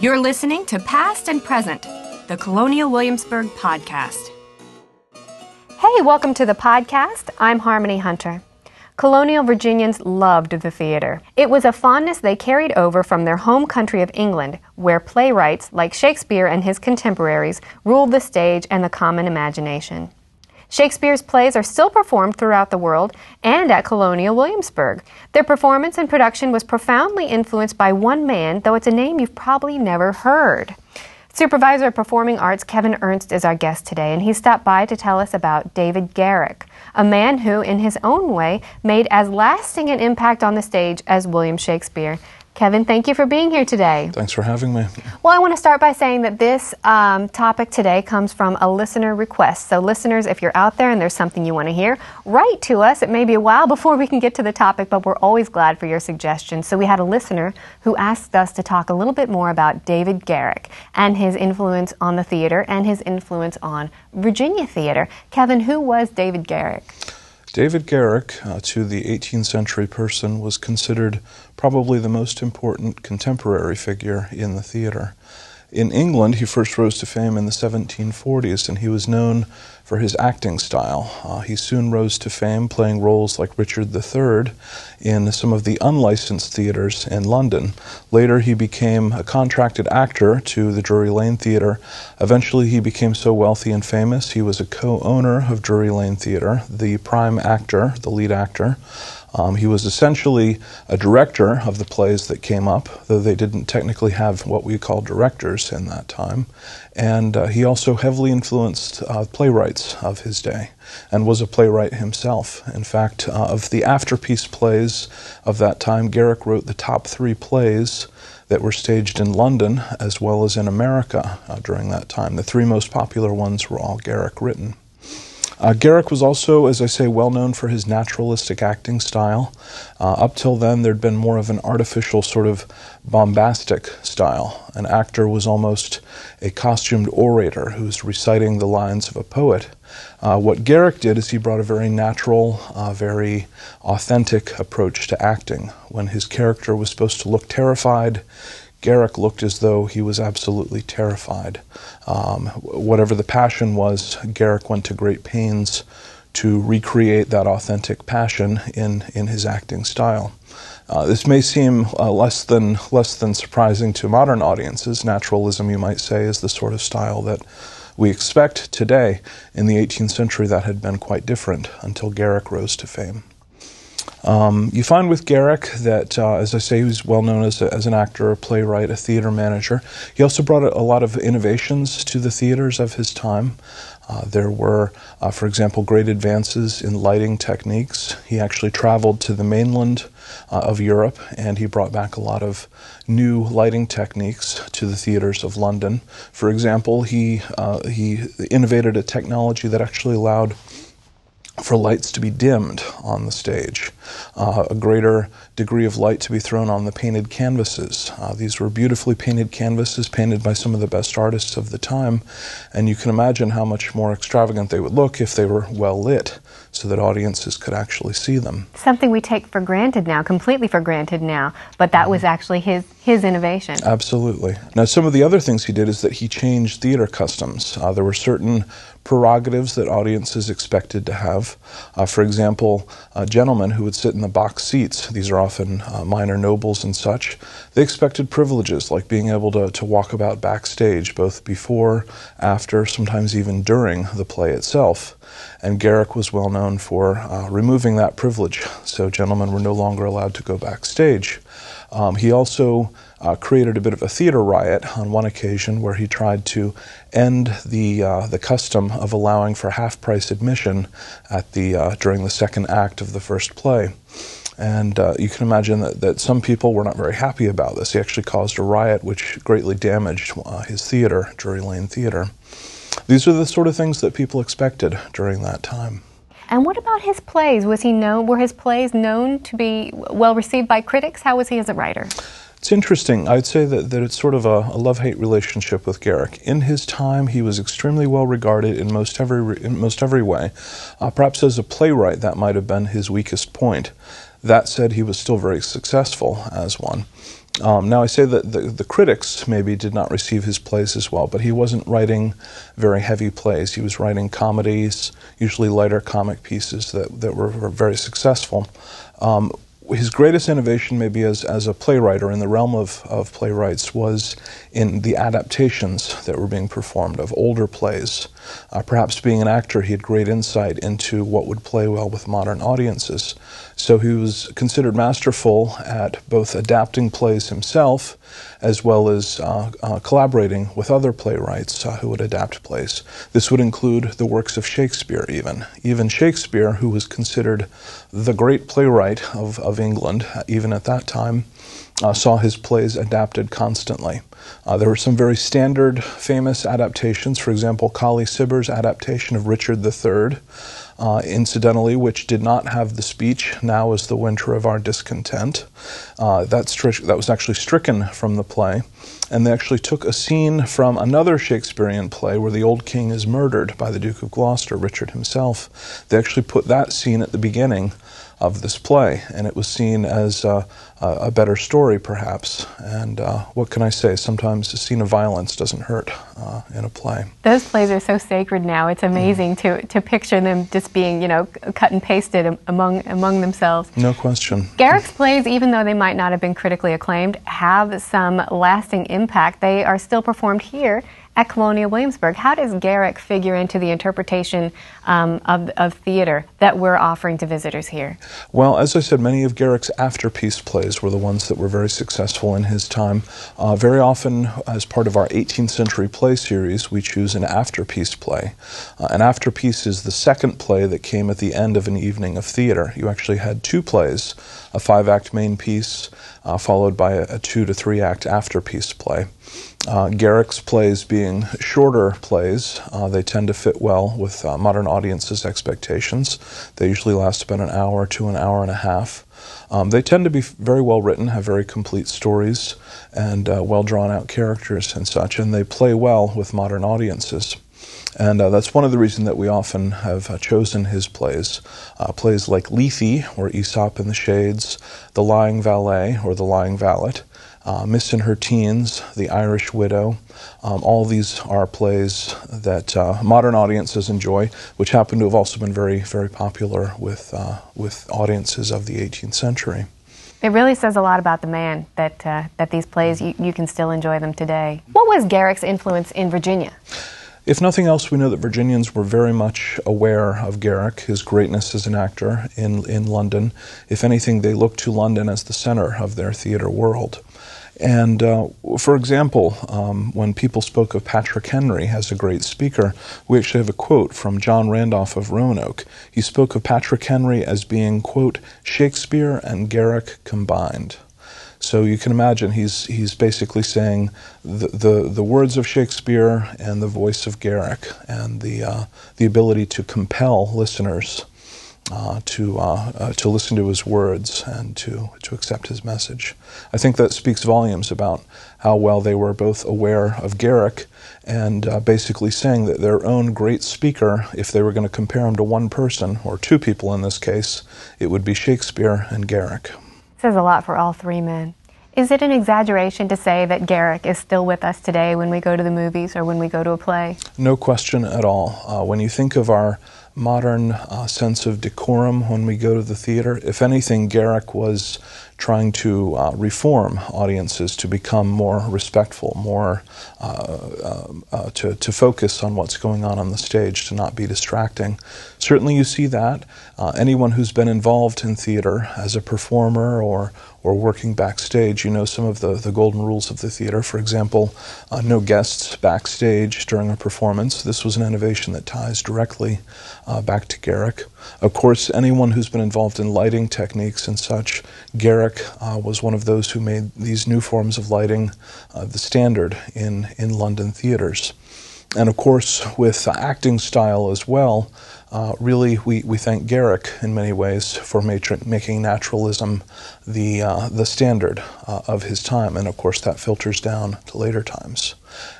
You're listening to Past and Present, the Colonial Williamsburg podcast. Hey, welcome to the podcast. I'm Harmony Hunter. Colonial Virginians loved the theater. It was a fondness they carried over from their home country of England, where playwrights like Shakespeare and his contemporaries ruled the stage and the common imagination. Shakespeare's plays are still performed throughout the world and at Colonial Williamsburg. Their performance and production was profoundly influenced by one man, though it's a name you've probably never heard. Supervisor of Performing Arts Kevin Ernst is our guest today, and he stopped by to tell us about David Garrick, a man who, in his own way, made as lasting an impact on the stage as William Shakespeare. Kevin, thank you for being here today. Thanks for having me. Well, I want to start by saying that this um, topic today comes from a listener request. So, listeners, if you're out there and there's something you want to hear, write to us. It may be a while before we can get to the topic, but we're always glad for your suggestions. So, we had a listener who asked us to talk a little bit more about David Garrick and his influence on the theater and his influence on Virginia theater. Kevin, who was David Garrick? David Garrick, uh, to the 18th century person, was considered probably the most important contemporary figure in the theater. In England, he first rose to fame in the 1740s, and he was known for his acting style. Uh, he soon rose to fame playing roles like Richard III in some of the unlicensed theaters in London. Later, he became a contracted actor to the Drury Lane Theatre. Eventually, he became so wealthy and famous, he was a co owner of Drury Lane Theatre, the prime actor, the lead actor. Um, he was essentially a director of the plays that came up, though they didn't technically have what we call directors in that time. And uh, he also heavily influenced uh, playwrights of his day and was a playwright himself. In fact, uh, of the afterpiece plays of that time, Garrick wrote the top three plays that were staged in London as well as in America uh, during that time. The three most popular ones were all Garrick written. Uh, Garrick was also, as I say, well known for his naturalistic acting style. Uh, up till then, there'd been more of an artificial, sort of bombastic style. An actor was almost a costumed orator who's reciting the lines of a poet. Uh, what Garrick did is he brought a very natural, uh, very authentic approach to acting. When his character was supposed to look terrified, Garrick looked as though he was absolutely terrified. Um, whatever the passion was, Garrick went to great pains to recreate that authentic passion in, in his acting style. Uh, this may seem uh, less than less than surprising to modern audiences. Naturalism, you might say, is the sort of style that we expect today. In the 18th century, that had been quite different until Garrick rose to fame. Um, you find with Garrick that, uh, as I say, he was well known as, a, as an actor, a playwright, a theater manager. He also brought a, a lot of innovations to the theaters of his time. Uh, there were, uh, for example, great advances in lighting techniques. He actually traveled to the mainland uh, of Europe and he brought back a lot of new lighting techniques to the theaters of London. For example, he, uh, he innovated a technology that actually allowed for lights to be dimmed on the stage, uh, a greater degree of light to be thrown on the painted canvases. Uh, these were beautifully painted canvases painted by some of the best artists of the time, and you can imagine how much more extravagant they would look if they were well lit so that audiences could actually see them. Something we take for granted now, completely for granted now, but that was actually his, his innovation. Absolutely. Now, some of the other things he did is that he changed theater customs. Uh, there were certain prerogatives that audiences expected to have. Uh, for example, gentlemen who would sit in the box seats, these are often uh, minor nobles and such, they expected privileges like being able to, to walk about backstage, both before, after, sometimes even during the play itself. And Garrick was well known for uh, removing that privilege, so gentlemen were no longer allowed to go backstage. Um, he also uh, created a bit of a theater riot on one occasion where he tried to end the uh, the custom of allowing for half price admission at the uh, during the second act of the first play. And uh, you can imagine that, that some people were not very happy about this. He actually caused a riot which greatly damaged uh, his theater, Drury Lane Theater. These are the sort of things that people expected during that time. And what about his plays? Was he known? Were his plays known to be well received by critics? How was he as a writer? It's interesting. I'd say that, that it's sort of a, a love hate relationship with Garrick. In his time, he was extremely well regarded in most every, in most every way. Uh, perhaps as a playwright, that might have been his weakest point. That said, he was still very successful as one. Um, now, I say that the, the, critics maybe did not receive his plays as well, but he wasn't writing very heavy plays. He was writing comedies, usually lighter comic pieces that, that were, were very successful. Um, his greatest innovation, maybe as, as a playwright or in the realm of, of playwrights, was in the adaptations that were being performed of older plays. Uh, perhaps being an actor, he had great insight into what would play well with modern audiences. So he was considered masterful at both adapting plays himself as well as uh, uh, collaborating with other playwrights uh, who would adapt plays. This would include the works of Shakespeare, even. Even Shakespeare, who was considered the great playwright of, of England, uh, even at that time, uh, saw his plays adapted constantly. Uh, there were some very standard, famous adaptations. For example, Colley Cibber's adaptation of Richard III, uh, incidentally, which did not have the speech, Now is the winter of our discontent. Uh, that, that was actually stricken from the play. And they actually took a scene from another Shakespearean play where the old king is murdered by the Duke of Gloucester, Richard himself. They actually put that scene at the beginning of this play, and it was seen as uh, a better story, perhaps. And uh, what can I say? Sometimes a scene of violence doesn't hurt uh, in a play. Those plays are so sacred now. It's amazing mm. to, to picture them just being, you know, cut and pasted among among themselves. No question. Garrick's plays, even though they might not have been critically acclaimed, have some lasting impact. They are still performed here at Colonial Williamsburg. How does Garrick figure into the interpretation um, of, of theater that we're offering to visitors here? Well, as I said, many of Garrick's afterpiece plays were the ones that were very successful in his time. Uh, very often, as part of our 18th century play series, we choose an afterpiece play. Uh, an afterpiece is the second play that came at the end of an evening of theater. You actually had two plays, a five act main piece, uh, followed by a, a two to three act afterpiece play. Uh, Garrick's plays being shorter plays, uh, they tend to fit well with uh, modern audiences' expectations. They usually last about an hour to an hour and a half. Um, they tend to be very well written, have very complete stories, and uh, well drawn out characters and such, and they play well with modern audiences. And uh, that's one of the reasons that we often have uh, chosen his plays. Uh, plays like Lethe, or Aesop in the Shades, The Lying Valet, or The Lying Valet, uh, Miss in Her Teens, The Irish Widow. Um, all these are plays that uh, modern audiences enjoy, which happen to have also been very, very popular with, uh, with audiences of the 18th century. It really says a lot about the man that, that these plays, you, you can still enjoy them today. What was Garrick's influence in Virginia? If nothing else, we know that Virginians were very much aware of Garrick, his greatness as an actor in, in London. If anything, they looked to London as the center of their theater world. And uh, for example, um, when people spoke of Patrick Henry as a great speaker, we actually have a quote from John Randolph of Roanoke. He spoke of Patrick Henry as being, quote, Shakespeare and Garrick combined. So you can imagine he's, he's basically saying the, the, the words of Shakespeare and the voice of Garrick and the, uh, the ability to compel listeners uh, to, uh, uh, to listen to his words and to, to accept his message. I think that speaks volumes about how well they were both aware of Garrick and uh, basically saying that their own great speaker, if they were going to compare him to one person, or two people in this case, it would be Shakespeare and Garrick. Says a lot for all three men. Is it an exaggeration to say that Garrick is still with us today when we go to the movies or when we go to a play? No question at all. Uh, when you think of our modern uh, sense of decorum when we go to the theater. If anything, Garrick was trying to uh, reform audiences to become more respectful, more uh, uh, uh, to, to focus on what's going on on the stage, to not be distracting. Certainly, you see that. Uh, anyone who's been involved in theater as a performer or or working backstage, you know some of the, the golden rules of the theater. For example, no guests backstage during a performance. This was an innovation that ties directly uh, back to Garrick. Of course, anyone who's been involved in lighting techniques and such, Garrick uh, was one of those who made these new forms of lighting uh, the standard in, in London theaters. And of course, with acting style as well, uh, really we, we thank Garrick in many ways for making naturalism the, uh, the standard uh, of his time. And of course, that filters down to later times.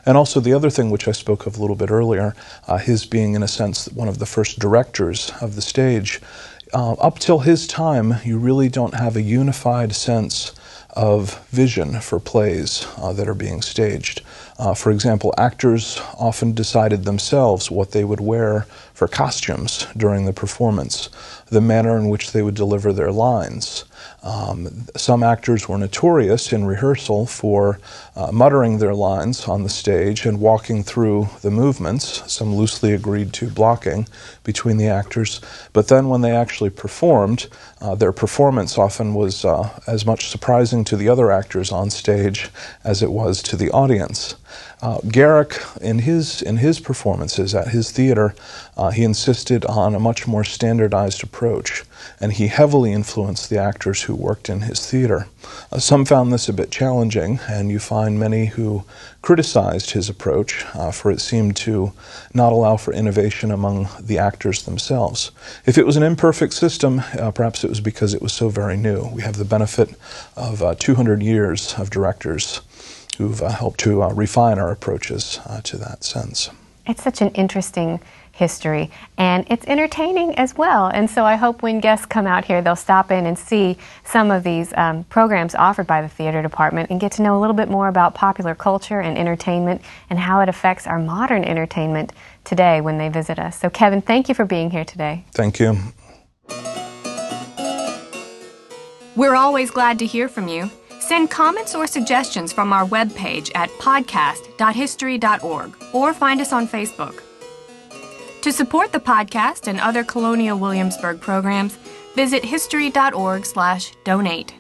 And also, the other thing which I spoke of a little bit earlier, uh, his being, in a sense, one of the first directors of the stage. Uh, up till his time, you really don't have a unified sense of vision for plays uh, that are being staged. Uh, for example, actors often decided themselves what they would wear for costumes during the performance, the manner in which they would deliver their lines. Um, some actors were notorious in rehearsal for uh, muttering their lines on the stage and walking through the movements, some loosely agreed to blocking between the actors. But then when they actually performed, uh, their performance often was uh, as much surprising to the other actors on stage as it was to the audience. Uh, Garrick, in his in his performances at his theater, uh, he insisted on a much more standardized approach, and he heavily influenced the actors who worked in his theater. Uh, some found this a bit challenging, and you find many who criticized his approach, uh, for it seemed to not allow for innovation among the actors themselves. If it was an imperfect system, uh, perhaps it was because it was so very new. We have the benefit of uh, 200 years of directors who've uh, helped to uh, refine our approaches uh, to that sense. It's such an interesting history and it's entertaining as well. And so I hope when guests come out here, they'll stop in and see some of these um, programs offered by the theater department and get to know a little bit more about popular culture and entertainment and how it affects our modern entertainment today when they visit us. So, Kevin, thank you for being here today. Thank you. We're always glad to hear from you. Send comments or suggestions from our webpage at podcast.history.org or find us on Facebook. To support the podcast and other Colonial Williamsburg programs, visit history.org/donate.